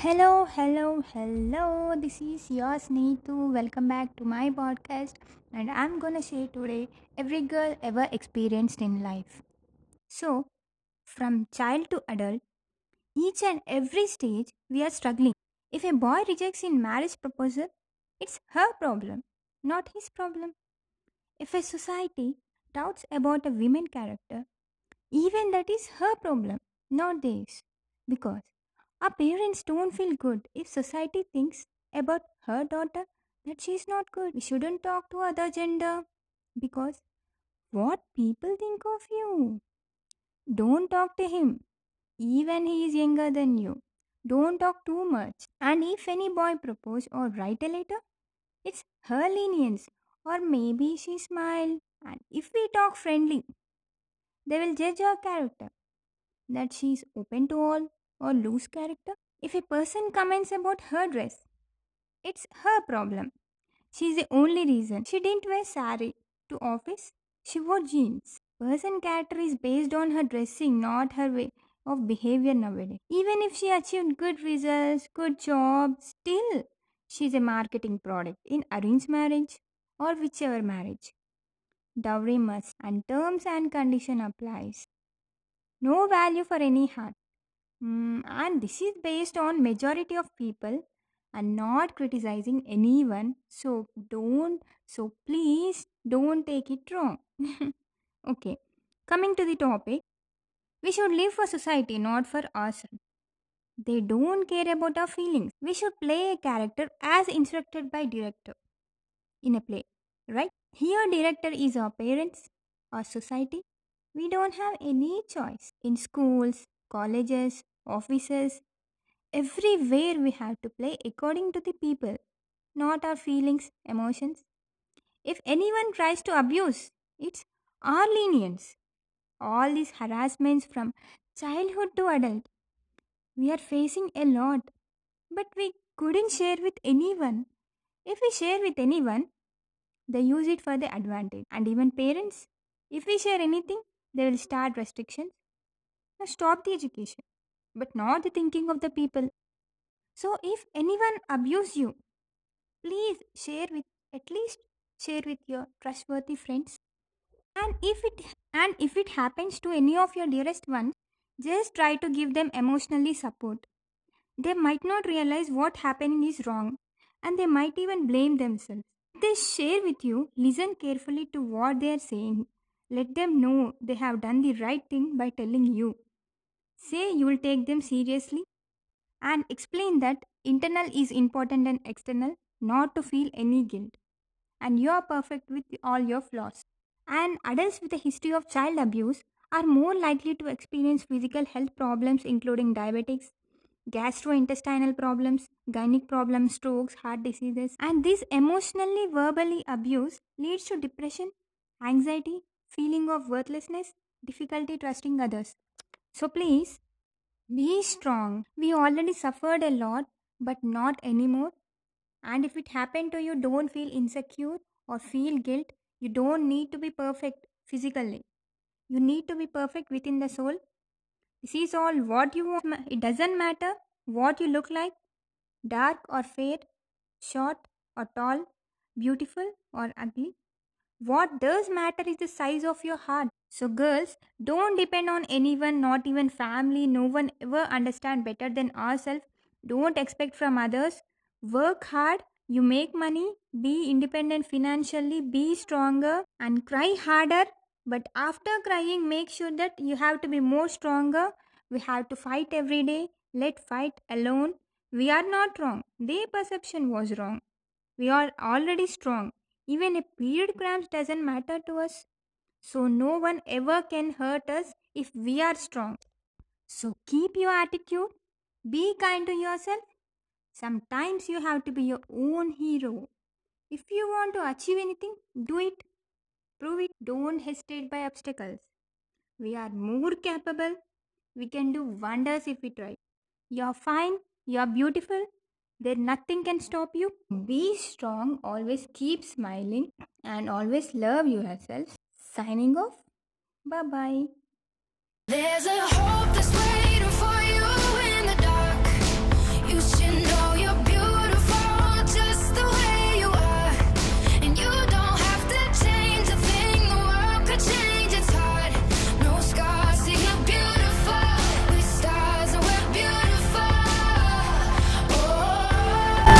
Hello, hello, hello. This is yours Neetu. Welcome back to my podcast. And I'm gonna share today every girl ever experienced in life. So, from child to adult, each and every stage we are struggling. If a boy rejects in marriage proposal, it's her problem, not his problem. If a society doubts about a woman character, even that is her problem, not theirs. Because our parents don't feel good if society thinks about her daughter that she is not good. We shouldn't talk to other gender because what people think of you. Don't talk to him, even he is younger than you. Don't talk too much. And if any boy propose or write a letter, it's her lenience. Or maybe she smiled. And if we talk friendly, they will judge her character that she is open to all or loose character. If a person comments about her dress, it's her problem. She is the only reason. She didn't wear sari to office. She wore jeans. Person character is based on her dressing, not her way of behavior nowadays. Even if she achieved good results, good job, still she's a marketing product in arranged marriage or whichever marriage. Dowry must and terms and condition applies. No value for any heart. Mm, and this is based on majority of people and not criticizing anyone. So don't so please don't take it wrong. Okay coming to the topic. We should live for society not for ourselves. They don't care about our feelings. We should play a character as instructed by director in a play right? Here director is our parents our society. We don't have any choice. In schools colleges offices everywhere we have to play according to the people not our feelings emotions. If anyone tries to abuse it's our lenience. All these harassments from childhood to adult. We are facing a lot but we couldn't share with anyone. If we share with anyone they use it for their advantage. And even parents if we share anything they will start restrictions. Now stop the education but not the thinking of the people. So if anyone abuse you please share with at least share with your trustworthy friends. And if it and if it happens to any of your dearest ones just try to give them emotionally support. They might not realize what happening is wrong and they might even blame themselves. If they share with you listen carefully to what they are saying. Let them know they have done the right thing by telling you say you will take them seriously and explain that internal is important and external not to feel any guilt. And you are perfect with all your flaws. And adults with a history of child abuse are more likely to experience physical health problems including diabetics gastrointestinal problems gynec problems strokes heart diseases. And this emotionally verbally abuse leads to depression anxiety feeling of worthlessness difficulty trusting others so please be strong. We already suffered a lot, but not anymore. And if it happened to you, don't feel insecure or feel guilt. You don't need to be perfect physically. You need to be perfect within the soul. This is all what you want. It doesn't matter what you look like dark or fair, short or tall, beautiful or ugly. What does matter is the size of your heart. So, girls, don't depend on anyone, not even family. No one ever understand better than ourselves. Don't expect from others. Work hard. You make money. Be independent financially. Be stronger and cry harder. But after crying, make sure that you have to be more stronger. We have to fight every day. Let fight alone. We are not wrong. Their perception was wrong. We are already strong. Even a period cramps doesn't matter to us. So no one ever can hurt us if we are strong. So keep your attitude. Be kind to yourself. Sometimes you have to be your own hero. If you want to achieve anything, do it. Prove it. Don't hesitate by obstacles. We are more capable. We can do wonders if we try. You're fine. You're beautiful. There nothing can stop you. Be strong. Always keep smiling and always love yourself. Signing off. Bye bye.